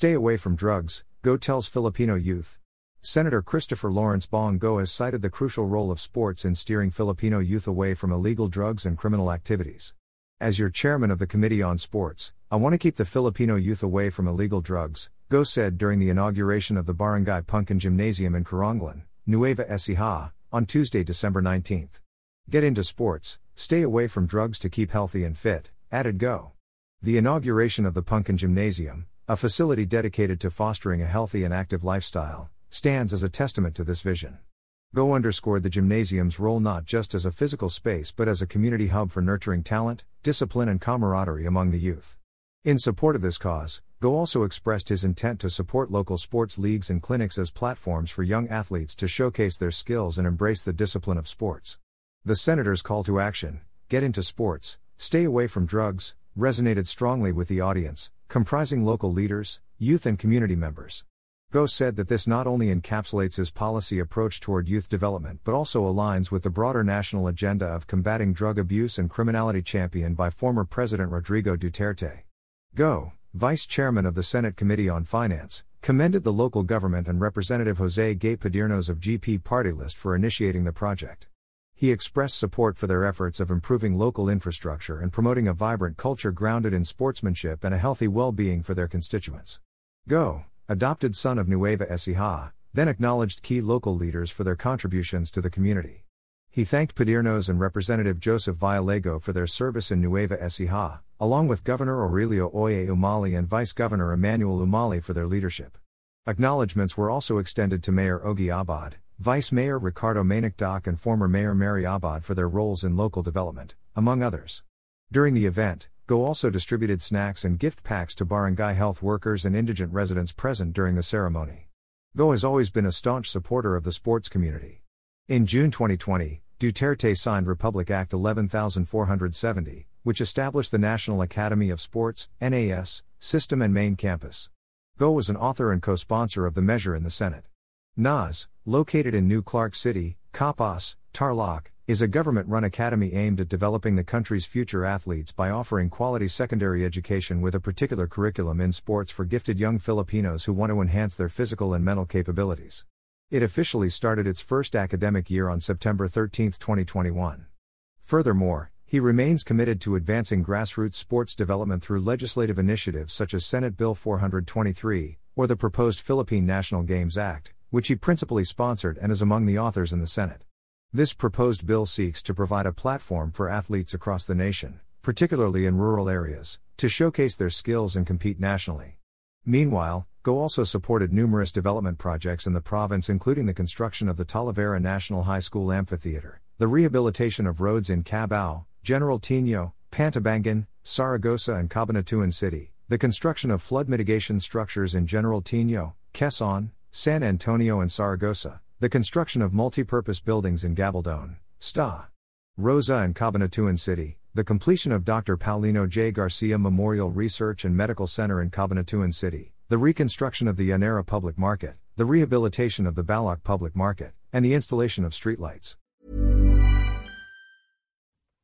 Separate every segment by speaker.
Speaker 1: Stay away from drugs, Go tells Filipino youth. Senator Christopher Lawrence Bong Go has cited the crucial role of sports in steering Filipino youth away from illegal drugs and criminal activities. As your chairman of the Committee on Sports, I want to keep the Filipino youth away from illegal drugs, Go said during the inauguration of the Barangay Puncan Gymnasium in Carranglan, Nueva Ecija, on Tuesday, December 19. Get into sports, stay away from drugs to keep healthy and fit, added Go. The inauguration of the Puncan Gymnasium, a facility dedicated to fostering a healthy and active lifestyle, stands as a testament to this vision. Go underscored the gymnasium's role not just as a physical space but as a community hub for nurturing talent, discipline, and camaraderie among the youth. In support of this cause, Go also expressed his intent to support local sports leagues and clinics as platforms for young athletes to showcase their skills and embrace the discipline of sports. The senator's call to action get into sports, stay away from drugs resonated strongly with the audience, comprising local leaders, youth, and community members. Go said that this not only encapsulates his policy approach toward youth development but also aligns with the broader national agenda of combating drug abuse and criminality championed by former President Rodrigo Duterte. Go, Vice Chairman of the Senate Committee on Finance, commended the local government and Representative Jose Gay Padiernos of GP Party List for initiating the project. He expressed support for their efforts of improving local infrastructure and promoting a vibrant culture grounded in sportsmanship and a healthy well being for their constituents. Go, adopted son of Nueva Ecija, then acknowledged key local leaders for their contributions to the community. He thanked Padiernos and Representative Joseph Violago for their service in Nueva Ecija, along with Governor Aurelio Oye Umali and Vice Governor Emmanuel Umali for their leadership. Acknowledgements were also extended to Mayor Ogie Abad, Vice Mayor Ricardo Manikdoc and former Mayor Mary Abad for their roles in local development, among others. During the event, Go also distributed snacks and gift packs to barangay health workers and indigent residents present during the ceremony. Go has always been a staunch supporter of the sports community. In June 2020, Duterte signed Republic Act 11470, which established the National Academy of Sports NAS, system and main campus. Go was an author and co sponsor of the measure in the Senate. NAS, located in New Clark City, Capas, Tarlac, is a government run academy aimed at developing the country's future athletes by offering quality secondary education with a particular curriculum in sports for gifted young Filipinos who want to enhance their physical and mental capabilities. It officially started its first academic year on September 13, 2021. Furthermore, he remains committed to advancing grassroots sports development through legislative initiatives such as Senate Bill 423, or the proposed Philippine National Games Act, which he principally sponsored and is among the authors in the Senate. This proposed bill seeks to provide a platform for athletes across the nation, particularly in rural areas, to showcase their skills and compete nationally. Meanwhile, Go also supported numerous development projects in the province, including the construction of the Talavera National High School Amphitheater, the rehabilitation of roads in Cabiao, General Tinio, Pantabangan, Zaragoza, and Cabanatuan City, the construction of flood mitigation structures in General Tinio, Quezon, San Antonio and Zaragoza, the construction of multi-purpose buildings in Gabaldon, Sta. Rosa and Cabanatuan City, the completion of Dr. Paulino J. Garcia Memorial Research and Medical Center in Cabanatuan City, the reconstruction of the Llanera Public Market, the rehabilitation of the Baloc Public Market, and the installation of streetlights.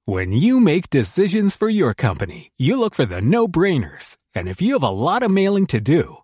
Speaker 2: When you make decisions for your company, you look for the no-brainers. And if you have a lot of mailing to do,